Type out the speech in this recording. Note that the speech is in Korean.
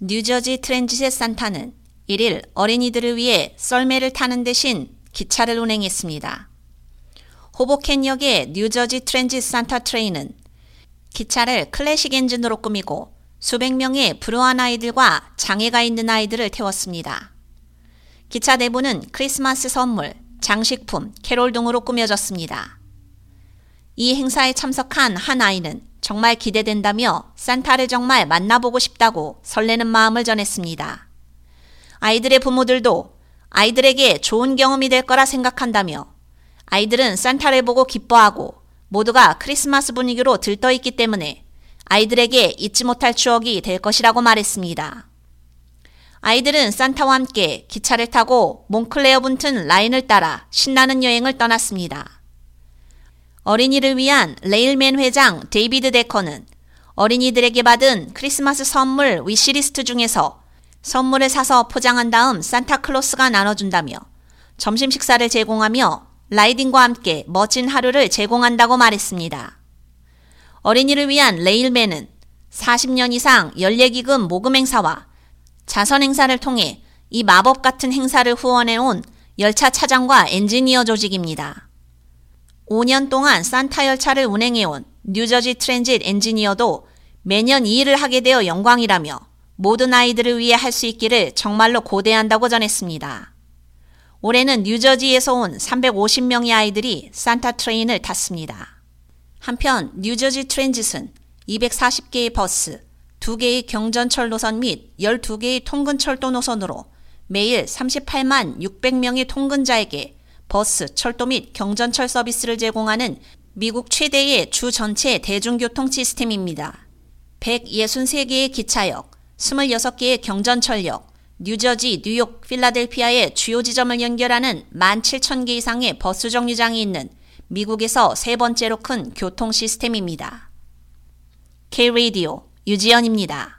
뉴저지 트랜짓의 산타는 1일 어린이들을 위해 썰매를 타는 대신 기차를 운행했습니다. 호보켄역의 뉴저지 트랜짓 Santa Train은 기차를 클래식 엔진으로 꾸미고 수백 명의 불우한 아이들과 장애가 있는 아이들을 태웠습니다. 기차 내부는 크리스마스 선물, 장식품, 캐롤 등으로 꾸며졌습니다. 이 행사에 참석한 한 아이는 정말 기대된다며 산타를 정말 만나보고 싶다고 설레는 마음을 전했습니다. 아이들의 부모들도 아이들에게 좋은 경험이 될 거라 생각한다며 아이들은 산타를 보고 기뻐하고 모두가 크리스마스 분위기로 들떠있기 때문에 아이들에게 잊지 못할 추억이 될 것이라고 말했습니다. 아이들은 산타와 함께 기차를 타고 몽클레어 분튼 라인을 따라 신나는 여행을 떠났습니다. 어린이를 위한 레일맨 회장 데이비드 데커는 어린이들에게 받은 크리스마스 선물 위시리스트 중에서 선물을 사서 포장한 다음 산타클로스가 나눠준다며 점심 식사를 제공하며 라이딩과 함께 멋진 하루를 제공한다고 말했습니다. 어린이를 위한 레일맨은 40년 이상 연례기금 모금 행사와 자선 행사를 통해 이 마법 같은 행사를 후원해온 열차 차장과 엔지니어 조직입니다. 5년 동안 산타 열차를 운행해온 뉴저지 트랜짓 엔지니어도 매년 이 일을 하게 되어 영광이라며 모든 아이들을 위해 할 수 있기를 정말로 고대한다고 전했습니다. 올해는 뉴저지에서 온 350명의 아이들이 Santa Train을 탔습니다. 한편 뉴저지 트랜짓은 240개의 버스, 2개의 경전철 노선 및 12개의 통근철도 노선으로 매일 38만 600명의 통근자에게 버스, 철도 및 경전철 서비스를 제공하는 미국 최대의 주 전체 대중교통 시스템입니다. 163개의 기차역, 26개의 경전철역, 뉴저지, 뉴욕, 필라델피아의 주요 지점을 연결하는 17,000개 이상의 버스 정류장이 있는 미국에서 세 번째로 큰 교통 시스템입니다. K-Radio 유지연입니다.